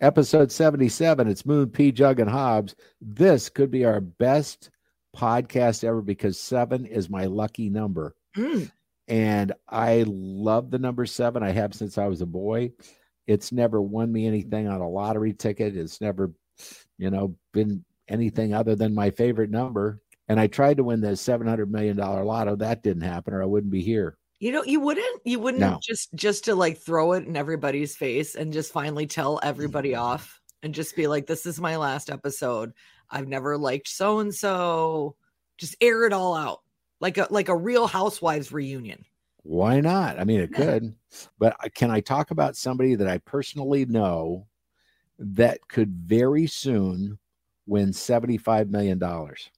episode 77. It's Moon, P, Jug, and Hobbs. This could be our best podcast ever because seven is my lucky number. Mm. And I love the number seven. I have since I was a boy. It's never won me anything on a lottery ticket. It's never, you know, been anything other than my favorite number. And I tried to win the $700 million lotto. That didn't happen, or I wouldn't be here. You know, you wouldn't, you wouldn't no. just just to like throw it in everybody's face and just finally tell everybody mm-hmm. off and just be like, "This is my last episode. I've never liked so and so." Just air it all out like a like a Real Housewives reunion. Why not? I mean, it could, but can I talk about somebody that I personally know that could very soon win seventy-five million dollars?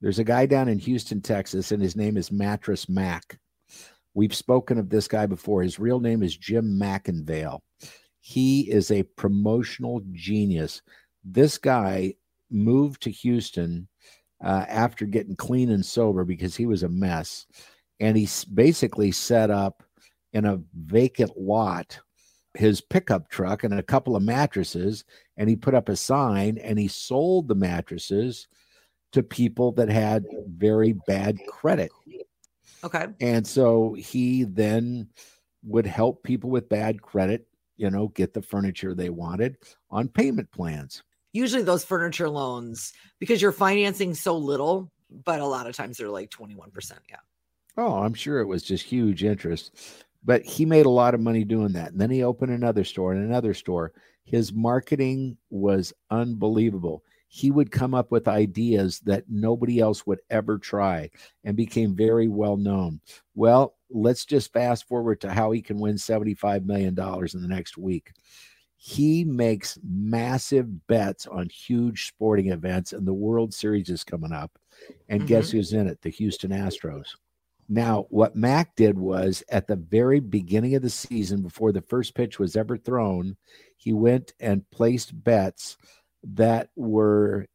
There's a guy down in Houston, Texas, and his name is Mattress Mac. We've spoken of this guy before. His real name is Jim McIngvale. He is a promotional genius. This guy moved to Houston uh, after getting clean and sober because he was a mess. And he basically set up in a vacant lot his pickup truck and a couple of mattresses. And he put up a sign and he sold the mattresses to people that had very bad credit. Okay. And so he then would help people with bad credit, you know, get the furniture they wanted on payment plans. Usually those furniture loans, because you're financing so little, but a lot of times they're like 21%. Yeah. Oh, I'm sure it was just huge interest. But he made a lot of money doing that. And then he opened another store and another store. His marketing was unbelievable he would come up with ideas that nobody else would ever try and became very well known. Well, let's just fast forward to how he can win $75 million in the next week. He makes massive bets on huge sporting events, and the World Series is coming up. And mm-hmm. guess who's in it? The Houston Astros. Now, what Mac did was at the very beginning of the season, before the first pitch was ever thrown, he went and placed bets that were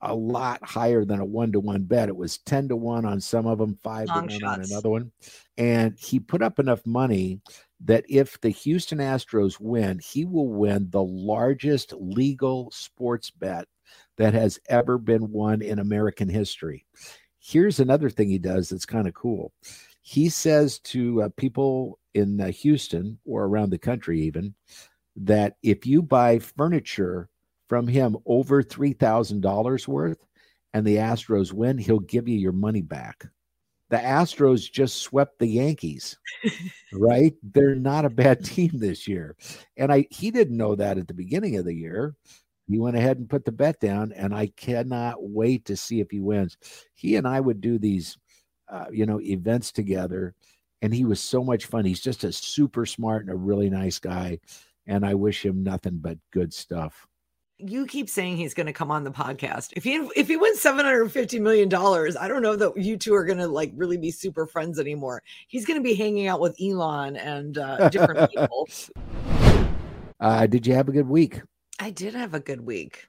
a lot higher than a one to one bet. It was 10 to 1 on some of them, 5 Long to 1 on another one. And he put up enough money that if the Houston Astros win, he will win the largest legal sports bet that has ever been won in American history. Here's another thing he does that's kind of cool. He says to uh, people in uh, Houston or around the country, even, that if you buy furniture from him over $3,000 worth and the Astros win, he'll give you your money back. The Astros just swept the Yankees, right? They're not a bad team this year. And I he didn't know that at the beginning of the year. He went ahead and put the bet down, and I cannot wait to see if he wins. He and I would do these, uh, you know, events together, and he was so much fun. He's just a super smart and a really nice guy, and I wish him nothing but good stuff you keep saying he's going to come on the podcast. If he if he wins seven hundred fifty million dollars, I don't know that you two are going to like really be super friends anymore. He's going to be hanging out with Elon and uh, different people. Uh, did you have a good week? I did have a good week.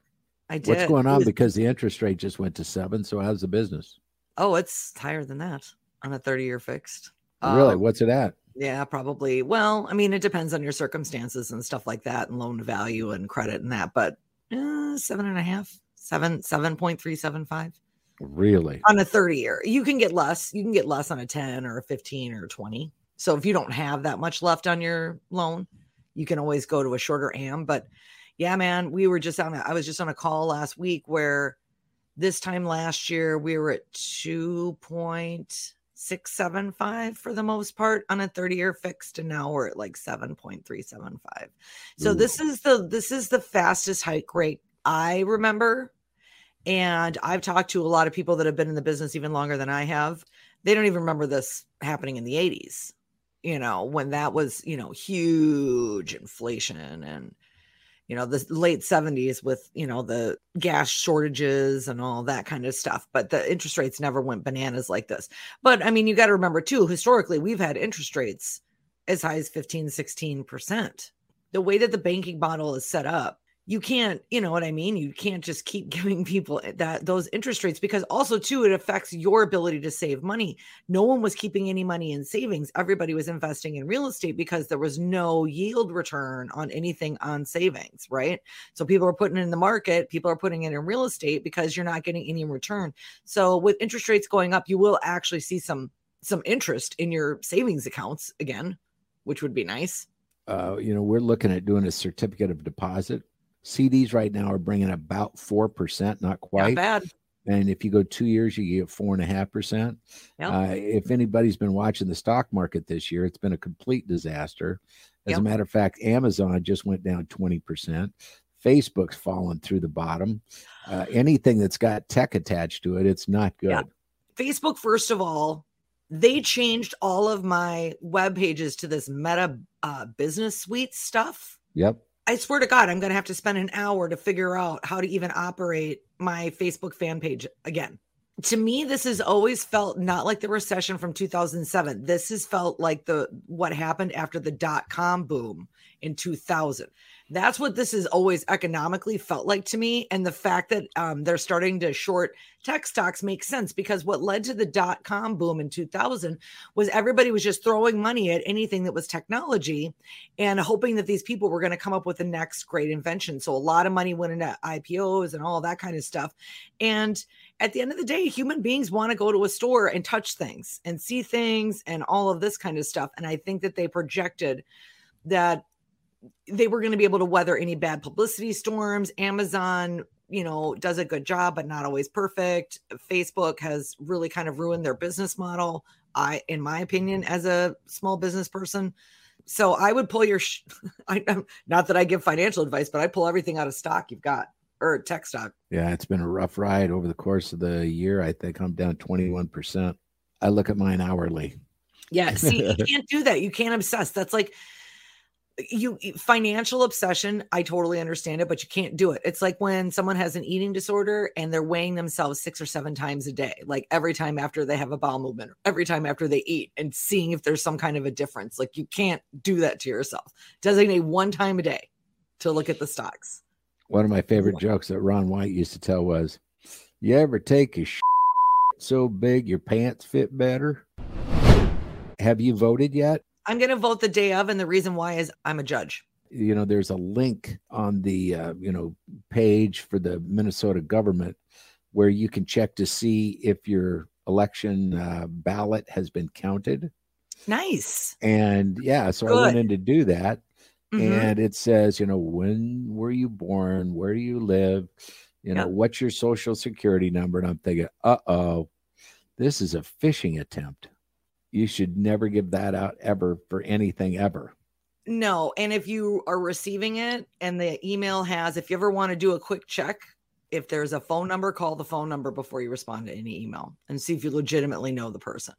I did. What's going on? Was... Because the interest rate just went to seven. So how's the business? Oh, it's higher than that on a thirty-year fixed. Really? Um, What's it at? Yeah, probably. Well, I mean, it depends on your circumstances and stuff like that, and loan value and credit and that. But uh, seven and a half, seven, seven point three seven five. Really? On a 30 year. You can get less. You can get less on a 10 or a 15 or a 20. So if you don't have that much left on your loan, you can always go to a shorter am. But yeah, man, we were just on. A, I was just on a call last week where this time last year we were at two point six seven five for the most part on a 30 year fixed and now we're at like 7.375 so Ooh. this is the this is the fastest hike rate i remember and i've talked to a lot of people that have been in the business even longer than i have they don't even remember this happening in the 80s you know when that was you know huge inflation and you know the late 70s with you know the gas shortages and all that kind of stuff but the interest rates never went bananas like this. But i mean you got to remember too historically we've had interest rates as high as 15 16% the way that the banking model is set up you can't you know what i mean? You can't just keep giving people that those interest rates because also too it affects your ability to save money. No one was keeping any money in savings. Everybody was investing in real estate because there was no yield return on anything on savings right? So people are putting in the market people are putting it in real estate because you're not getting any return. So with interest rates going up you will actually see some some interest in your savings accounts again which would be nice. Uh, you know we're looking at doing a certificate of deposit CDs right now are bringing about 4%, not quite. Not bad. And if you go two years, you get four and a half percent. Uh, if anybody's been watching the stock market this year, it's been a complete disaster. As yep. a matter of fact, Amazon just went down 20%. Facebook's fallen through the bottom. Uh, anything that's got tech attached to it, it's not good. Yeah. Facebook, first of all, they changed all of my web pages to this meta uh, business suite stuff. Yep. I swear to God, I'm going to have to spend an hour to figure out how to even operate my Facebook fan page again. To me, this has always felt not like the recession from 2007. This has felt like the what happened after the dot com boom in 2000. That's what this has always economically felt like to me. And the fact that um, they're starting to short tech stocks makes sense because what led to the dot com boom in 2000 was everybody was just throwing money at anything that was technology and hoping that these people were going to come up with the next great invention. So a lot of money went into IPOs and all that kind of stuff. And at the end of the day, human beings want to go to a store and touch things and see things and all of this kind of stuff. And I think that they projected that they were going to be able to weather any bad publicity storms. Amazon, you know, does a good job, but not always perfect. Facebook has really kind of ruined their business model. I, in my opinion, as a small business person. So I would pull your, sh- I, not that I give financial advice, but I pull everything out of stock you've got or tech stock. Yeah, it's been a rough ride over the course of the year. I think I'm down 21%. I look at mine hourly. Yeah, see, you can't do that. You can't obsess. That's like you financial obsession i totally understand it but you can't do it it's like when someone has an eating disorder and they're weighing themselves six or seven times a day like every time after they have a bowel movement every time after they eat and seeing if there's some kind of a difference like you can't do that to yourself designate one time a day to look at the stocks one of my favorite jokes that ron white used to tell was you ever take a so big your pants fit better have you voted yet I'm going to vote the day of, and the reason why is I'm a judge. You know, there's a link on the uh, you know page for the Minnesota government where you can check to see if your election uh, ballot has been counted. Nice. And yeah, so Good. I went in to do that. Mm-hmm. And it says, you know, when were you born? Where do you live? You know, yep. what's your social security number? And I'm thinking, uh oh, this is a phishing attempt you should never give that out ever for anything ever. No. And if you are receiving it and the email has, if you ever want to do a quick check, if there's a phone number, call the phone number before you respond to any email and see if you legitimately know the person.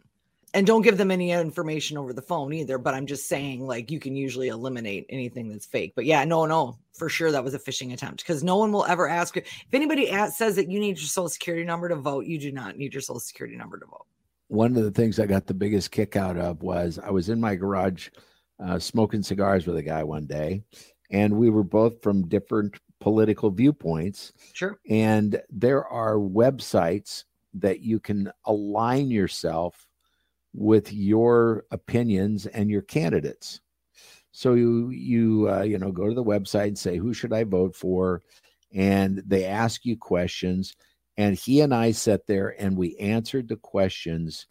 And don't give them any information over the phone either. But I'm just saying, like, you can usually eliminate anything that's fake. But yeah, no, no, for sure that was a phishing attempt because no one will ever ask you. If anybody says that you need your social security number to vote, you do not need your social security number to vote one of the things I got the biggest kick out of was I was in my garage uh, smoking cigars with a guy one day, and we were both from different political viewpoints. Sure. And there are websites that you can align yourself with your opinions and your candidates. So you you uh, you know go to the website and say who should I vote for, and they ask you questions and he and I sat there and we answered the questions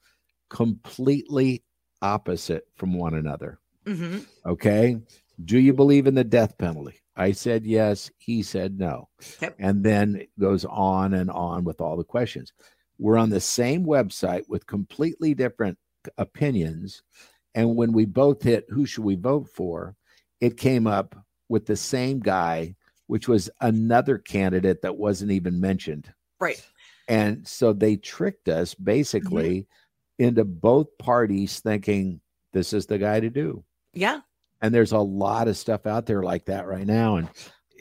completely opposite from one another. Mm-hmm. Okay. Do you believe in the death penalty? I said yes. He said no. Yep. And then goes on and on with all the questions. We're on the same website with completely different opinions. And when we both hit who should we vote for, it came up with the same guy, which was another candidate that wasn't even mentioned. Right. And so they tricked us basically mm-hmm. into both parties thinking this is the guy to do. Yeah. And there's a lot of stuff out there like that right now. And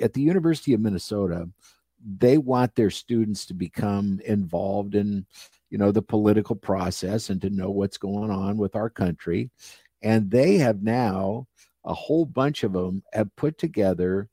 at the University of Minnesota, they want their students to become involved in, you know, the political process and to know what's going on with our country. And they have now, a whole bunch of them have put together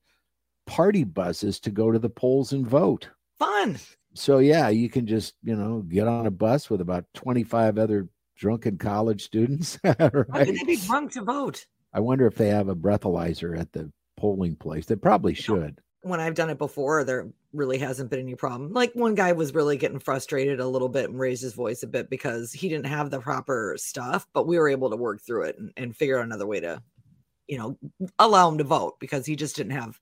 party buses to go to the polls and vote. Fun. So yeah, you can just, you know, get on a bus with about 25 other drunken college students. right? How can they be drunk to vote? I wonder if they have a breathalyzer at the polling place. They probably should. When I've done it before, there really hasn't been any problem. Like one guy was really getting frustrated a little bit and raised his voice a bit because he didn't have the proper stuff, but we were able to work through it and, and figure out another way to, you know, allow him to vote because he just didn't have,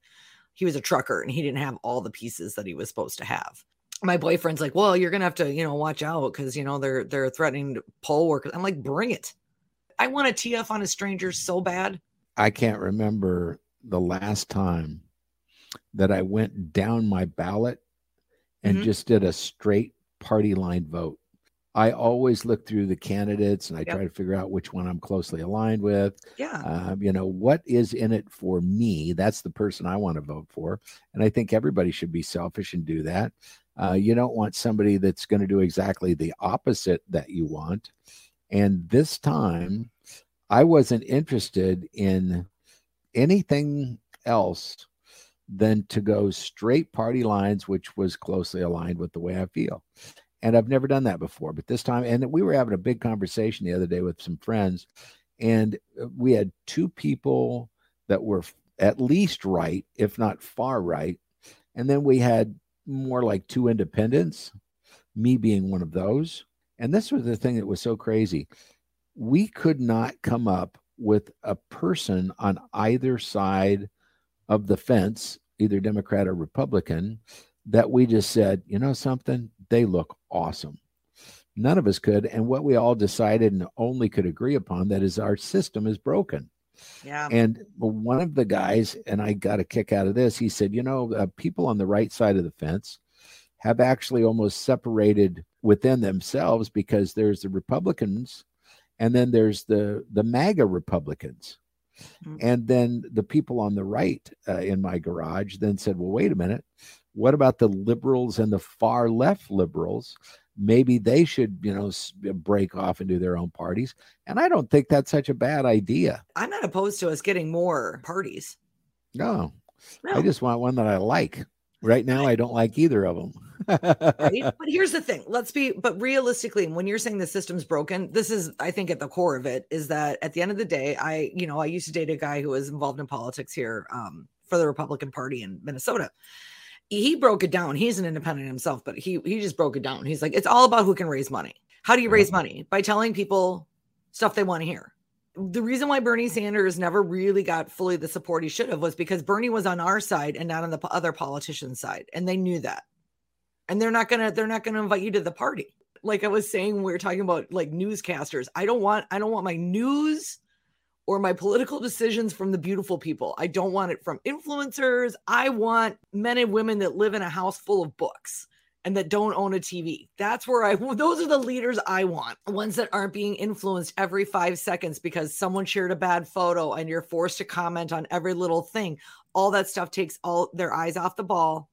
he was a trucker and he didn't have all the pieces that he was supposed to have my boyfriend's like, well, you're gonna have to, you know, watch out because you know they're they're threatening to poll workers. I'm like, bring it. I want a TF on a stranger so bad. I can't remember the last time that I went down my ballot and mm-hmm. just did a straight party line vote. I always look through the candidates and I yep. try to figure out which one I'm closely aligned with. Yeah. Um, you know, what is in it for me? That's the person I want to vote for. And I think everybody should be selfish and do that. Uh, you don't want somebody that's going to do exactly the opposite that you want. And this time, I wasn't interested in anything else than to go straight party lines, which was closely aligned with the way I feel. And I've never done that before, but this time, and we were having a big conversation the other day with some friends, and uh, we had two people that were at least right, if not far right. And then we had more like two independents, me being one of those. And this was the thing that was so crazy. We could not come up with a person on either side of the fence, either Democrat or Republican, that we just said, you know something, they look awesome. None of us could. And what we all decided and only could agree upon that is our system is broken. Yeah. And one of the guys, and I got a kick out of this, he said, you know, uh, people on the right side of the fence have actually almost separated within themselves because there's the Republicans and then there's the the MAGA Republicans. Mm-hmm. And then the people on the right uh, in my garage then said, well, wait a minute. What about the liberals and the far left liberals? maybe they should, you know, break off and do their own parties. And I don't think that's such a bad idea. I'm not opposed to us getting more parties. No, no. I just want one that I like. Right now, I don't like either of them. right? But here's the thing let's be, but realistically, when you're saying the system's broken, this is, I think, at the core of it is that at the end of the day, I, you know, I used to date a guy who was involved in politics here um, for the Republican Party in Minnesota he broke it down. He's an independent himself, but he he just broke it down. He's like, it's all about who can raise money. How do you raise money? By telling people stuff they want to hear. The reason why Bernie Sanders never really got fully the support he should have was because Bernie was on our side and not on the other politician's side, and they knew that. And they're not gonna they're not gonna invite you to the party. Like I was saying, we are talking about like newscasters. I don't want I don't want my news or my political decisions from the beautiful people. I don't want it from influencers. I want men and women that live in a house full of books and that don't own a TV. That's where I those are the leaders I want. Ones that aren't being influenced every 5 seconds because someone shared a bad photo and you're forced to comment on every little thing. All that stuff takes all their eyes off the ball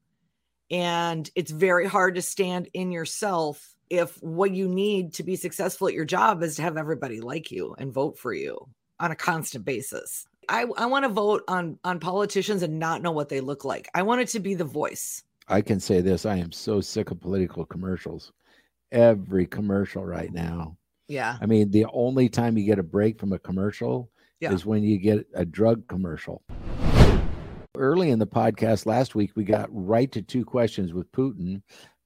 and it's very hard to stand in yourself if what you need to be successful at your job is to have everybody like you and vote for you on a constant basis. I, I want to vote on on politicians and not know what they look like. I want it to be the voice. I can say this: I am so sick of political commercials. Every commercial right now. Yeah. I mean, the only time you get a break from a commercial yeah. is when you get a drug commercial. Early in the podcast last week, we got right to two questions with Putin.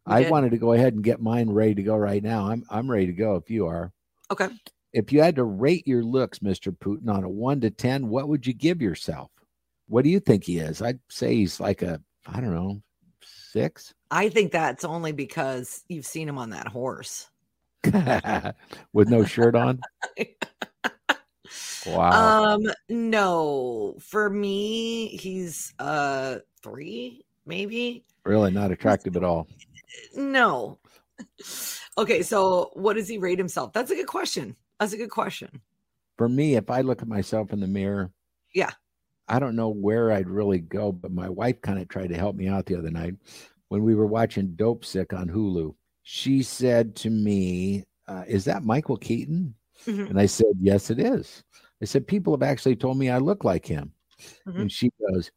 We I did. wanted to go ahead and get mine ready to go right now. I'm I'm ready to go if you are. Okay if you had to rate your looks, Mr. Putin, on a one to 10, what would you give yourself? What do you think he is? I'd say he's like a, I don't know, six. I think that's only because you've seen him on that horse. With no shirt on? wow. Um, no. For me, he's uh three, maybe. Really not attractive at all. No. Okay, so what does he rate himself? That's a good question. That's a good question. For me, if I look at myself in the mirror, yeah, I don't know where I'd really go, but my wife kind of tried to help me out the other night when we were watching Dopesick on Hulu. She said to me, uh, Is that Michael Keaton? Mm-hmm. And I said, Yes, it is. I said, People have actually told me I look like him. Mm-hmm. And she goes,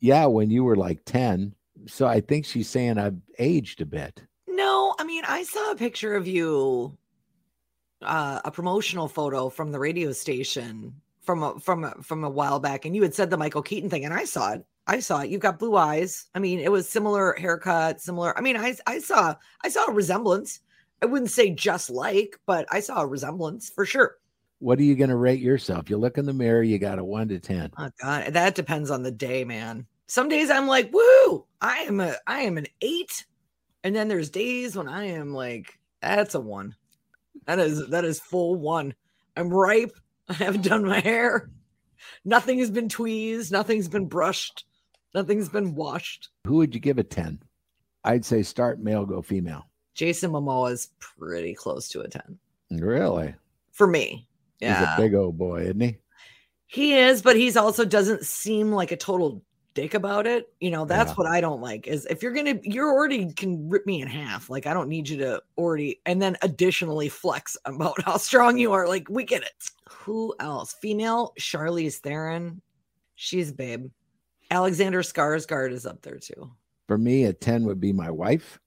Yeah, when you were like 10. So I think she's saying I've aged a bit. No, I mean, I saw a picture of you, uh, a promotional photo from the radio station from a, from a, from a while back, and you had said the Michael Keaton thing, and I saw it. I saw it. You've got blue eyes. I mean, it was similar haircut, similar. I mean, I I saw I saw a resemblance. I wouldn't say just like, but I saw a resemblance for sure. What are you going to rate yourself? You look in the mirror, you got a one to ten. Oh God, that depends on the day, man. Some days I'm like, woo, I am a I am an eight, and then there's days when I am like, that's a one. That is that is full one. I'm ripe. I haven't done my hair. Nothing has been tweezed. Nothing's been brushed. Nothing's been washed. Who would you give a 10? I'd say start male, go female. Jason Momoa is pretty close to a 10. Really? For me. Yeah. He's a big old boy, isn't he? He is, but he's also doesn't seem like a total dick about it. You know, that's yeah. what I don't like is if you're gonna you're already can rip me in half. Like I don't need you to already and then additionally flex about how strong you are. Like we get it. Who else? Female Charlize Theron. She's babe. Alexander Skarsgård is up there too. For me, a 10 would be my wife.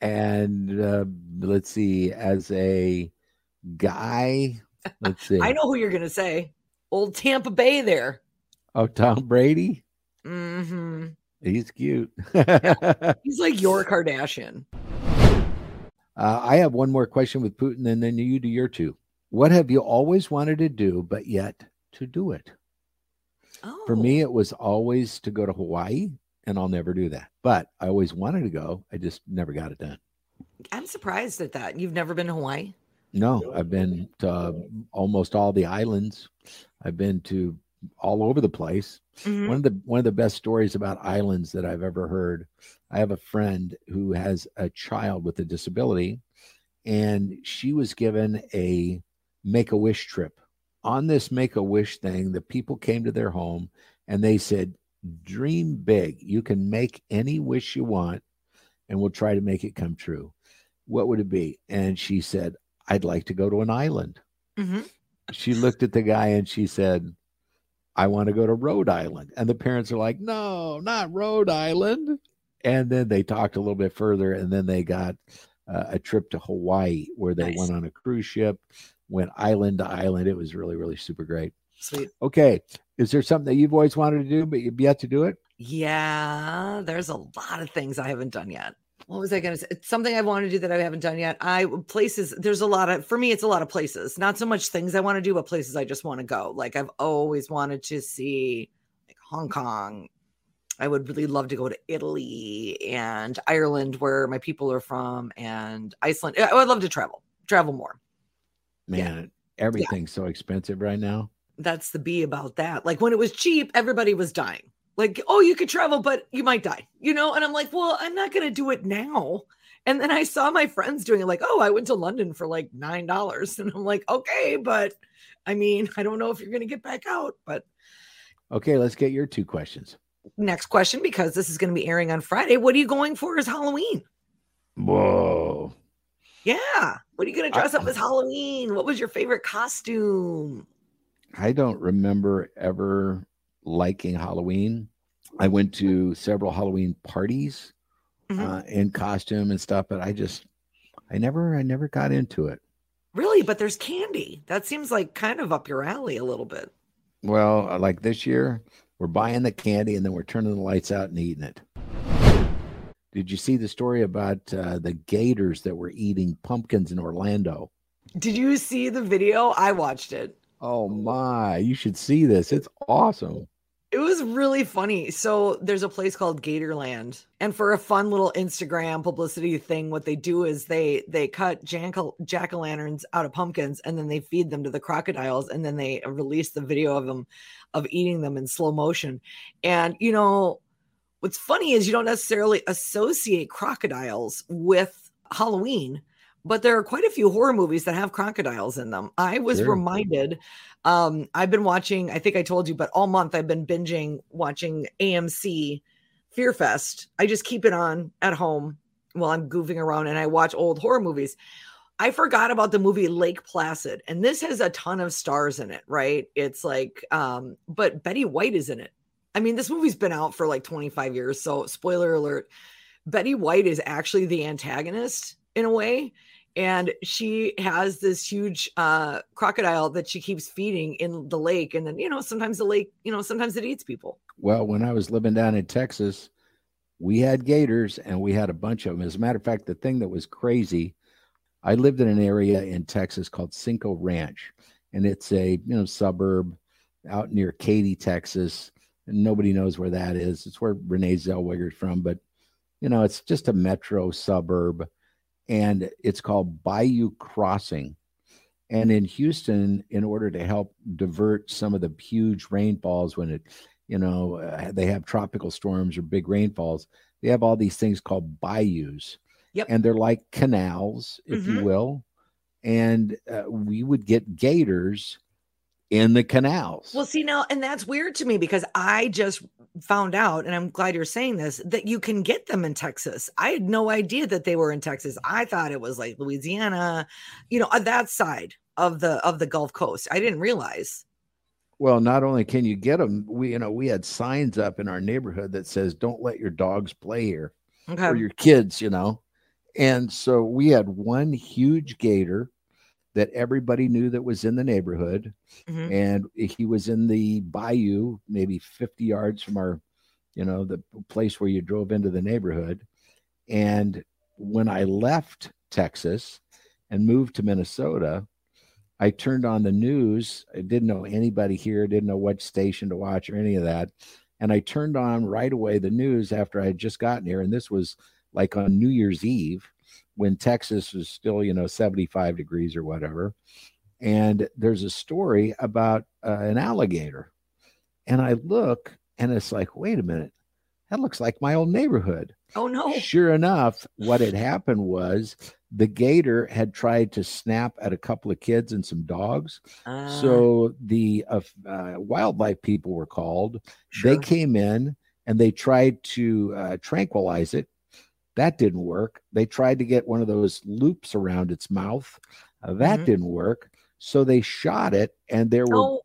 And uh, let's see, as a guy, let's see. I know who you're going to say. Old Tampa Bay there. Oh, Tom Brady? Mm-hmm. He's cute. He's like your Kardashian. Uh, I have one more question with Putin, and then you do your two. What have you always wanted to do, but yet to do it? Oh. For me, oh. it was always to go to Hawaii, and I'll never do that. But I always wanted to go. I just never got it done. I'm surprised at that. You've never been to Hawaii? No, I've been to uh, almost all the islands. I've been to all over the place. Mm-hmm. One of the one of the best stories about islands that I've ever heard. I have a friend who has a child with a disability, and she was given a make a wish trip on this make a wish thing, the people came to their home and they said, Dream big. You can make any wish you want, and we'll try to make it come true. What would it be? And she said, I'd like to go to an island. Mm-hmm. She looked at the guy and she said, I want to go to Rhode Island. And the parents are like, No, not Rhode Island. And then they talked a little bit further, and then they got uh, a trip to Hawaii where they nice. went on a cruise ship went island to island. It was really, really super great. Sweet. Okay. Is there something that you've always wanted to do, but you've yet to do it? Yeah, there's a lot of things I haven't done yet. What was I going to say? It's something I want to do that I haven't done yet. I places, there's a lot of, for me, it's a lot of places, not so much things I want to do, but places I just want to go. Like I've always wanted to see like Hong Kong. I would really love to go to Italy and Ireland, where my people are from, and Iceland. I would love to travel, travel more man, yeah. everything's yeah. so expensive right now. That's the B about that. Like when it was cheap, everybody was dying. Like, oh, you could travel, but you might die, you know? And I'm like, well, I'm not going to do it now. And then I saw my friends doing it, like, oh, I went to London for like $9. And I'm like, okay, but I mean, I don't know if you're going to get back out, but. Okay, let's get your two questions. Next question, because this is going to be airing on Friday. What are you going for as Halloween? Whoa. Yeah. What are you going to dress I, up as Halloween? What was your favorite costume? I don't remember ever liking Halloween. I went to several Halloween parties mm-hmm. uh, in costume and stuff, but I just, I never, I never got into it. Really? But there's candy. That seems like kind of up your alley a little bit. Well, uh, like this year, we're buying the candy and then we're turning the lights out and eating it. Did you see the story about uh, the gators that were eating pumpkins in Orlando? Did you see the video? I watched it. Oh my, you should see this. It's awesome. It was really funny. So there's a place called Gatorland, and for a fun little Instagram publicity thing, what they do is they they cut jack o' lanterns out of pumpkins, and then they feed them to the crocodiles, and then they release the video of them of eating them in slow motion. And you know, what's funny is you don't necessarily associate crocodiles with Halloween but there are quite a few horror movies that have crocodiles in them. I was sure. reminded, um, I've been watching, I think I told you, but all month I've been binging watching AMC Fear Fest. I just keep it on at home while I'm goofing around and I watch old horror movies. I forgot about the movie Lake Placid, and this has a ton of stars in it, right? It's like, um, but Betty White is in it. I mean, this movie's been out for like 25 years, so spoiler alert. Betty White is actually the antagonist in a way and she has this huge uh, crocodile that she keeps feeding in the lake. And then you know sometimes the lake you know sometimes it eats people. Well when i was living down in texas we had gators and we had a bunch of them as a matter of fact the thing that was crazy i lived in an area in texas called cinco ranch. And it's a you know suburb out near katy texas. And nobody knows where that is. It's where renee zellweger's from. But you know it's just a metro suburb and it's called Bayou Crossing. And in Houston, in order to help divert some of the huge rainfalls when it, you know, uh, they have tropical storms or big rainfalls, they have all these things called bayous. Yep. And they're like canals, if mm-hmm. you will. And uh, we would get gators in the canals. Well, see now, and that's weird to me because I just found out, and I'm glad you're saying this, that you can get them in Texas. I had no idea that they were in Texas. I thought it was like Louisiana, you know, uh, that side of the of the Gulf Coast. I didn't realize. Well, not only can you get them, we you know we had signs up in our neighborhood that says "Don't let your dogs play here," okay. or your kids, you know. And so we had one huge gator that everybody knew that was in the neighborhood. Mm-hmm. And he was in the bayou, maybe 50 yards from our, you know, the place where you drove into the neighborhood. And when I left Texas and moved to Minnesota, I turned on the news. I didn't know anybody here, didn't know what station to watch or any of that. And I turned on right away the news after I had just gotten here. And this was like on New Year's Eve when Texas was still, you know, 75 degrees or whatever. And there's a story about uh, an alligator. And I look and it's like, wait a minute, that looks like my old neighborhood. Oh, no. Sure enough, what had happened was the gator had tried to snap at a couple of kids and some dogs. Uh, so the uh, uh, wildlife people were called. Sure. They came in and they tried to uh, tranquilize it that didn't work. They tried to get one of those loops around its mouth. Uh, that mm-hmm. didn't work. So they shot it, and there were oh.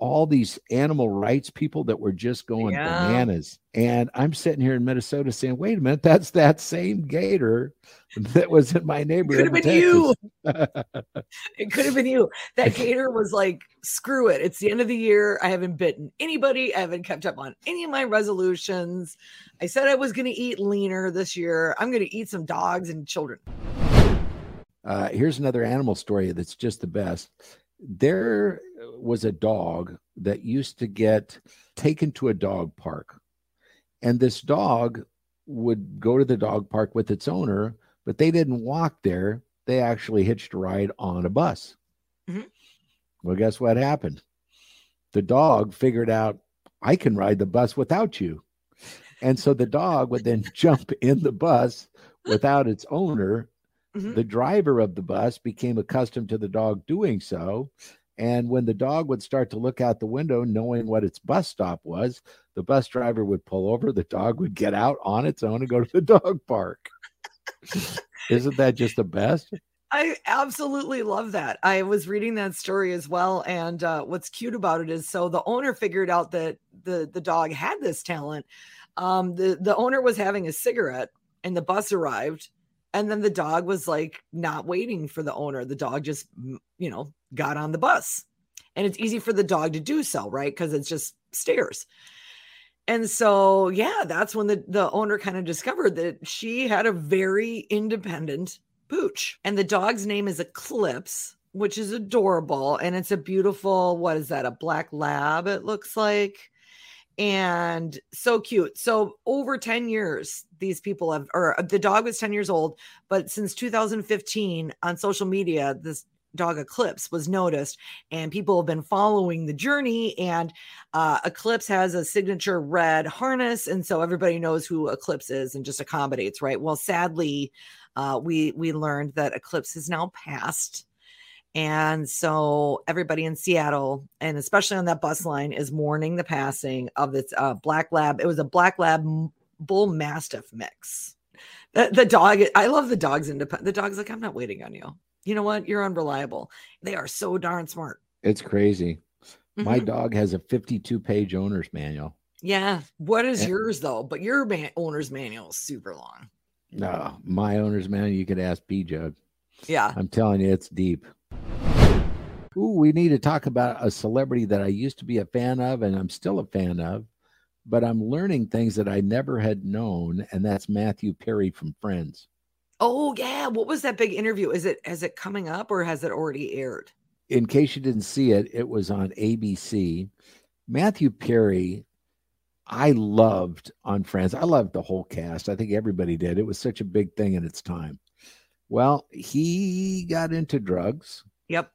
All these animal rights people that were just going yeah. bananas. And I'm sitting here in Minnesota saying, wait a minute, that's that same gator that was in my neighborhood. Could have been you. it could have been you. That gator was like, screw it. It's the end of the year. I haven't bitten anybody. I haven't kept up on any of my resolutions. I said I was going to eat leaner this year. I'm going to eat some dogs and children. Uh, here's another animal story that's just the best. There was a dog that used to get taken to a dog park. And this dog would go to the dog park with its owner, but they didn't walk there. They actually hitched a ride on a bus. Mm-hmm. Well, guess what happened? The dog figured out, I can ride the bus without you. And so the dog would then jump in the bus without its owner. Mm-hmm. The driver of the bus became accustomed to the dog doing so. And when the dog would start to look out the window, knowing what its bus stop was, the bus driver would pull over, the dog would get out on its own and go to the dog park. Isn't that just the best? I absolutely love that. I was reading that story as well, and uh, what's cute about it is so the owner figured out that the the dog had this talent. Um, the the owner was having a cigarette, and the bus arrived, and then the dog was like not waiting for the owner. The dog just you know got on the bus, and it's easy for the dog to do so, right? Because it's just stairs. And so, yeah, that's when the, the owner kind of discovered that she had a very independent Pooch. And the dog's name is Eclipse, which is adorable. And it's a beautiful, what is that, a black lab, it looks like. And so cute. So over 10 years, these people have, or the dog was 10 years old, but since 2015 on social media, this dog Eclipse was noticed, and people have been following the journey. And uh, Eclipse has a signature red harness, and so everybody knows who Eclipse is and just accommodates, right? Well, sadly, uh, we we learned that Eclipse has now passed. And so everybody in Seattle, and especially on that bus line, is mourning the passing of this uh, black lab. It was a black lab bull mastiff mix. The, the dog, I love the dog's independent. The dog's like, I'm not waiting on you you know what? You're unreliable. They are so darn smart. It's crazy. Mm-hmm. My dog has a 52 page owner's manual. Yeah. What is and, yours though? But your man- owner's manual is super long. No, my owner's manual, you could ask B Jug. Yeah. I'm telling you, it's deep. Ooh, we need to talk about a celebrity that I used to be a fan of and I'm still a fan of, but I'm learning things that I never had known, and that's Matthew Perry from Friends. Oh yeah, what was that big interview? Is it is it coming up or has it already aired? In case you didn't see it, it was on ABC. Matthew Perry, I loved on Friends. I loved the whole cast. I think everybody did. It was such a big thing in its time. Well, he got into drugs. Yep.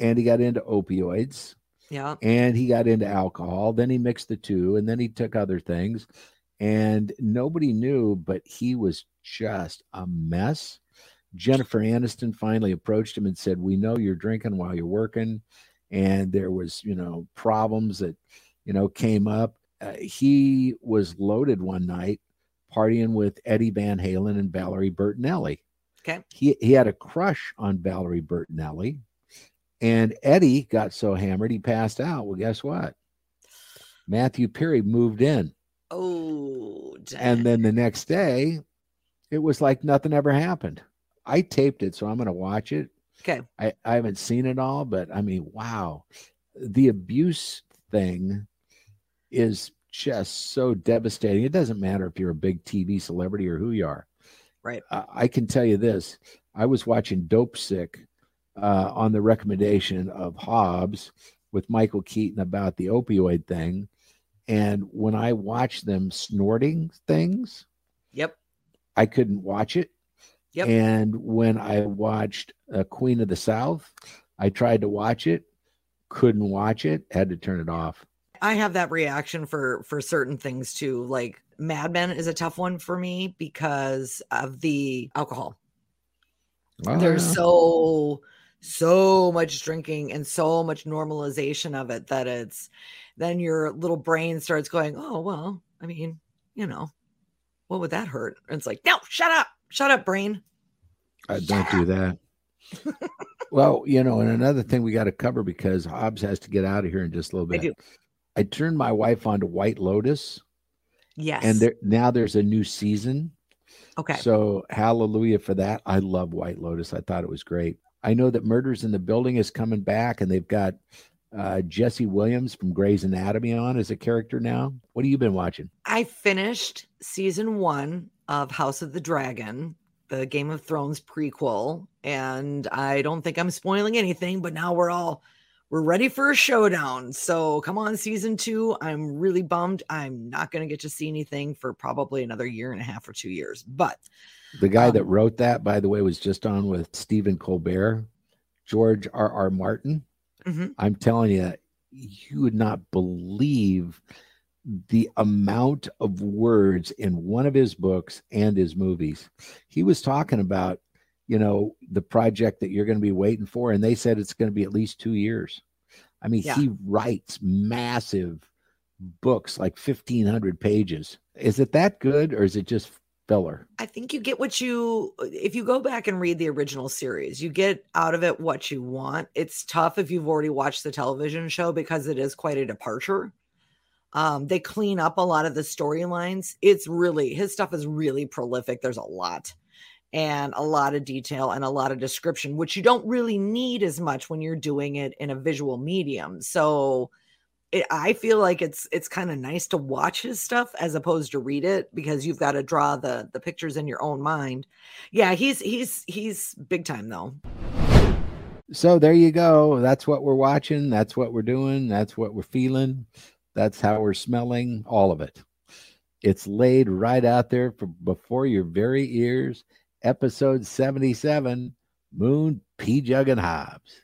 And he got into opioids. Yeah. And he got into alcohol. Then he mixed the two, and then he took other things and nobody knew, but he was just a mess. Jennifer Aniston finally approached him and said, "We know you're drinking while you're working, and there was, you know, problems that, you know, came up." Uh, he was loaded one night, partying with Eddie Van Halen and Valerie Bertinelli. Okay. He he had a crush on Valerie Bertinelli, and Eddie got so hammered he passed out. Well, guess what? Matthew Perry moved in Oh, dang. and then the next day, it was like nothing ever happened. I taped it, so I'm going to watch it. Okay. I, I haven't seen it all, but I mean, wow. The abuse thing is just so devastating. It doesn't matter if you're a big TV celebrity or who you are. Right. I can tell you this I was watching Dopesick uh, on the recommendation of Hobbs with Michael Keaton about the opioid thing. And when I watched them snorting things, yep, I couldn't watch it. Yep. And when I watched uh, Queen of the South, I tried to watch it, couldn't watch it, had to turn it off. I have that reaction for for certain things too. Like Mad Men is a tough one for me because of the alcohol. There's ah. so so much drinking and so much normalization of it that it's then your little brain starts going, oh, well, I mean, you know, what would that hurt? And it's like, no, shut up, shut up, brain. I don't do that. well, you know, and another thing we got to cover because Hobbs has to get out of here in just a little bit. I turned my wife on to White Lotus. Yes. And there now there's a new season. Okay. So hallelujah for that. I love White Lotus. I thought it was great. I know that Murders in the Building is coming back, and they've got uh, Jesse Williams from Grey's Anatomy on as a character now. What have you been watching? I finished season one of House of the Dragon, the Game of Thrones prequel, and I don't think I'm spoiling anything. But now we're all we're ready for a showdown. So come on, season two. I'm really bummed. I'm not going to get to see anything for probably another year and a half or two years. But the guy um, that wrote that, by the way, was just on with Stephen Colbert, George R. R. Martin. Mm-hmm. I'm telling you, you would not believe the amount of words in one of his books and his movies. He was talking about, you know, the project that you're going to be waiting for, and they said it's going to be at least two years. I mean, yeah. he writes massive books, like 1,500 pages. Is it that good, or is it just filler. I think you get what you if you go back and read the original series, you get out of it what you want. It's tough if you've already watched the television show because it is quite a departure. Um, they clean up a lot of the storylines. It's really his stuff is really prolific. There's a lot and a lot of detail and a lot of description, which you don't really need as much when you're doing it in a visual medium. So it, I feel like it's it's kind of nice to watch his stuff as opposed to read it because you've got to draw the the pictures in your own mind. Yeah, he's he's he's big time though. So there you go. That's what we're watching. That's what we're doing. That's what we're feeling. That's how we're smelling all of it. It's laid right out there for, before your very ears. Episode 77 Moon P. Jug and Hobbs.